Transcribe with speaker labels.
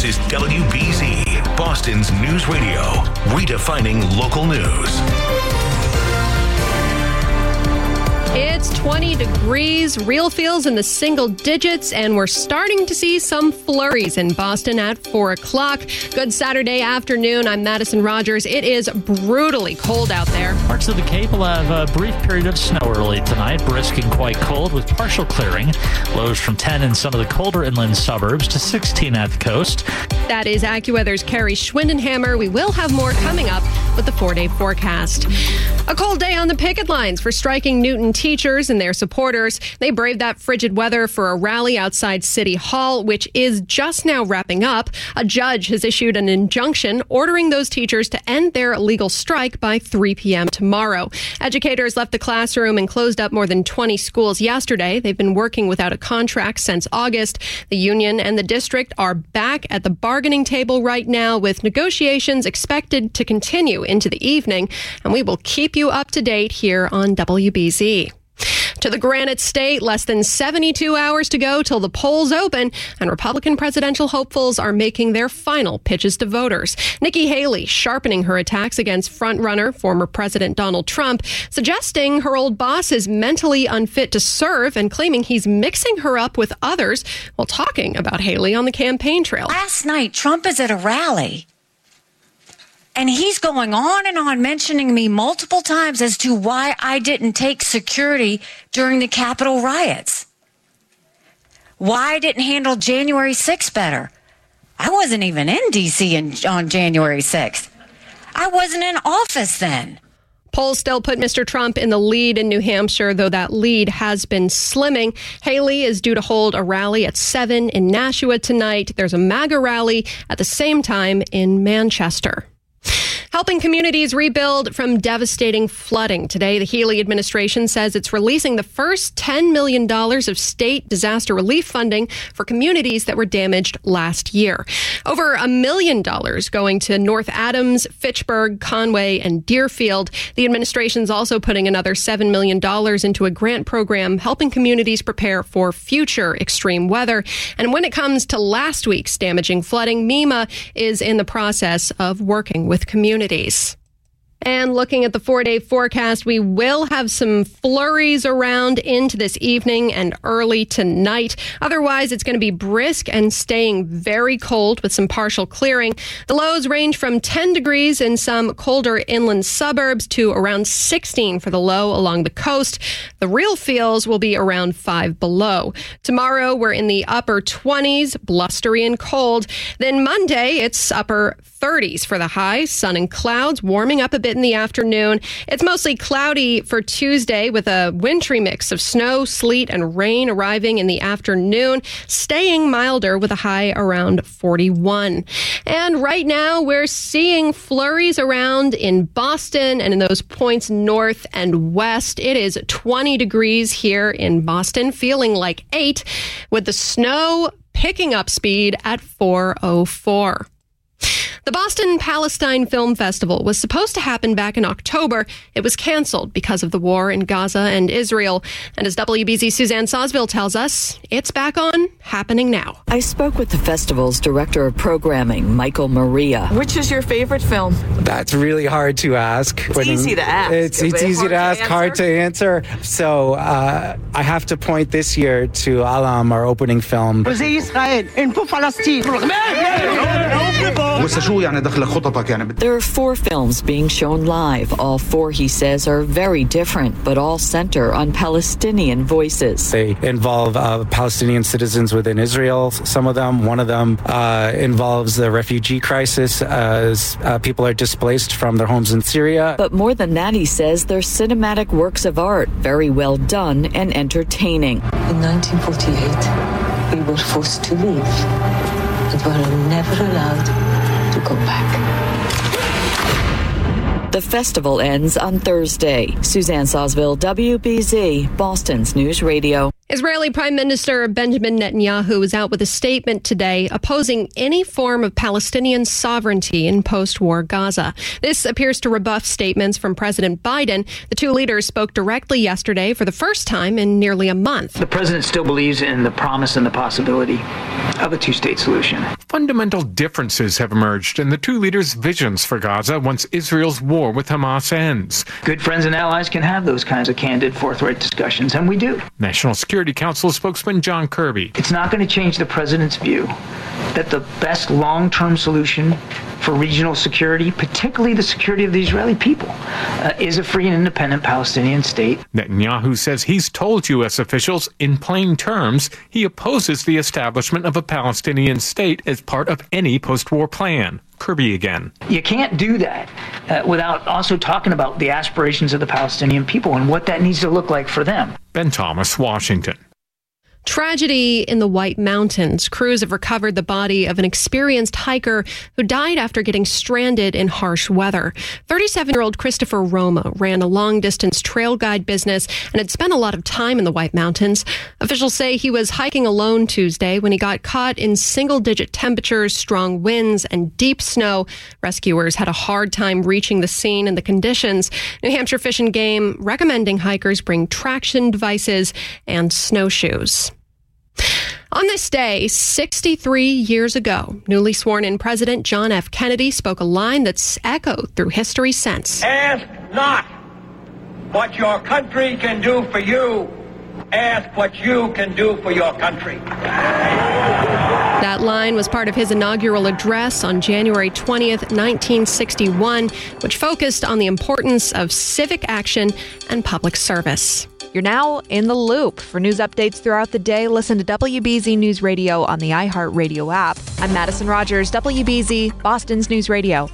Speaker 1: This is WBZ, Boston's news radio, redefining local news.
Speaker 2: It's 20 degrees, real feels in the single digits, and we're starting to see some flurries in Boston at 4 o'clock. Good Saturday afternoon. I'm Madison Rogers. It is brutally cold out there.
Speaker 3: Parts of the Cape will have a brief period of snow early tonight, brisk and quite cold with partial clearing. Lows from 10 in some of the colder inland suburbs to 16 at the coast.
Speaker 2: That is AccuWeather's Carrie Schwindenhammer. We will have more coming up with the four day forecast. A cold day on the picket lines for striking Newton teachers and their supporters. They braved that frigid weather for a rally outside City Hall, which is just now wrapping up. A judge has issued an injunction ordering those teachers to end their illegal strike by 3 p.m. tomorrow. Educators left the classroom and closed up more than 20 schools yesterday. They've been working without a contract since August. The union and the district are back at the bargaining table right now with negotiations expected to continue into the evening. And we will keep you up to date here on WBZ. To the Granite State, less than 72 hours to go till the polls open, and Republican presidential hopefuls are making their final pitches to voters. Nikki Haley sharpening her attacks against frontrunner former President Donald Trump, suggesting her old boss is mentally unfit to serve and claiming he's mixing her up with others while talking about Haley on the campaign trail.
Speaker 4: Last night, Trump is at a rally. And he's going on and on mentioning me multiple times as to why I didn't take security during the Capitol riots. Why I didn't handle January 6th better. I wasn't even in DC in, on January 6th. I wasn't in office then.
Speaker 2: Polls still put Mr. Trump in the lead in New Hampshire, though that lead has been slimming. Haley is due to hold a rally at 7 in Nashua tonight. There's a MAGA rally at the same time in Manchester. Helping communities rebuild from devastating flooding. Today, the Healey administration says it's releasing the first $10 million of state disaster relief funding for communities that were damaged last year. Over a million dollars going to North Adams, Fitchburg, Conway, and Deerfield. The administration's also putting another $7 million into a grant program helping communities prepare for future extreme weather. And when it comes to last week's damaging flooding, MEMA is in the process of working with communities communities. And looking at the four day forecast, we will have some flurries around into this evening and early tonight. Otherwise, it's going to be brisk and staying very cold with some partial clearing. The lows range from 10 degrees in some colder inland suburbs to around 16 for the low along the coast. The real feels will be around 5 below. Tomorrow, we're in the upper 20s, blustery and cold. Then Monday, it's upper 30s for the high, sun and clouds warming up a bit in the afternoon. It's mostly cloudy for Tuesday with a wintry mix of snow, sleet, and rain arriving in the afternoon, staying milder with a high around 41. And right now, we're seeing flurries around in Boston and in those points north and west. It is 20 degrees here in Boston, feeling like 8 with the snow picking up speed at 404. The Boston Palestine Film Festival was supposed to happen back in October. It was canceled because of the war in Gaza and Israel. And as WBZ Suzanne Sausville tells us, it's back on, happening now.
Speaker 5: I spoke with the festival's director of programming, Michael Maria.
Speaker 6: Which is your favorite film?
Speaker 7: That's really hard to ask.
Speaker 6: It's easy to ask.
Speaker 7: It's, it's easy to ask, to hard to answer. So uh, I have to point this year to Alam, our opening film.
Speaker 5: There are four films being shown live. All four, he says, are very different, but all center on Palestinian voices.
Speaker 7: They involve uh, Palestinian citizens within Israel, some of them. One of them uh, involves the refugee crisis as uh, people are displaced from their homes in Syria.
Speaker 5: But more than that, he says, they're cinematic works of art, very well done and entertaining.
Speaker 8: In 1948, we were forced to leave and were never allowed to go back.
Speaker 5: The festival ends on Thursday. Suzanne Sausville, WBZ, Boston's News Radio.
Speaker 2: Israeli Prime Minister Benjamin Netanyahu is out with a statement today opposing any form of Palestinian sovereignty in post war Gaza. This appears to rebuff statements from President Biden. The two leaders spoke directly yesterday for the first time in nearly a month.
Speaker 9: The president still believes in the promise and the possibility of a two state solution.
Speaker 10: Fundamental differences have emerged in the two leaders' visions for Gaza once Israel's war with Hamas ends.
Speaker 9: Good friends and allies can have those kinds of candid, forthright discussions, and we do.
Speaker 10: National Security Security Council spokesman John Kirby.
Speaker 9: It's not going to change the president's view that the best long term solution for regional security, particularly the security of the Israeli people, uh, is a free and independent Palestinian state.
Speaker 10: Netanyahu says he's told U.S. officials in plain terms he opposes the establishment of a Palestinian state as part of any post war plan. Kirby again.
Speaker 9: You can't do that uh, without also talking about the aspirations of the Palestinian people and what that needs to look like for them.
Speaker 10: Ben Thomas, Washington.
Speaker 2: Tragedy in the White Mountains. Crews have recovered the body of an experienced hiker who died after getting stranded in harsh weather. 37 year old Christopher Roma ran a long distance trail guide business and had spent a lot of time in the White Mountains. Officials say he was hiking alone Tuesday when he got caught in single digit temperatures, strong winds, and deep snow. Rescuers had a hard time reaching the scene and the conditions. New Hampshire Fish and Game recommending hikers bring traction devices and snowshoes. On this day, 63 years ago, newly sworn in President John F. Kennedy spoke a line that's echoed through history since.
Speaker 11: Ask not what your country can do for you, ask what you can do for your country.
Speaker 2: That line was part of his inaugural address on January 20th, 1961, which focused on the importance of civic action and public service.
Speaker 12: You're now in the loop. For news updates throughout the day, listen to WBZ News Radio on the iHeartRadio app. I'm Madison Rogers, WBZ, Boston's News Radio.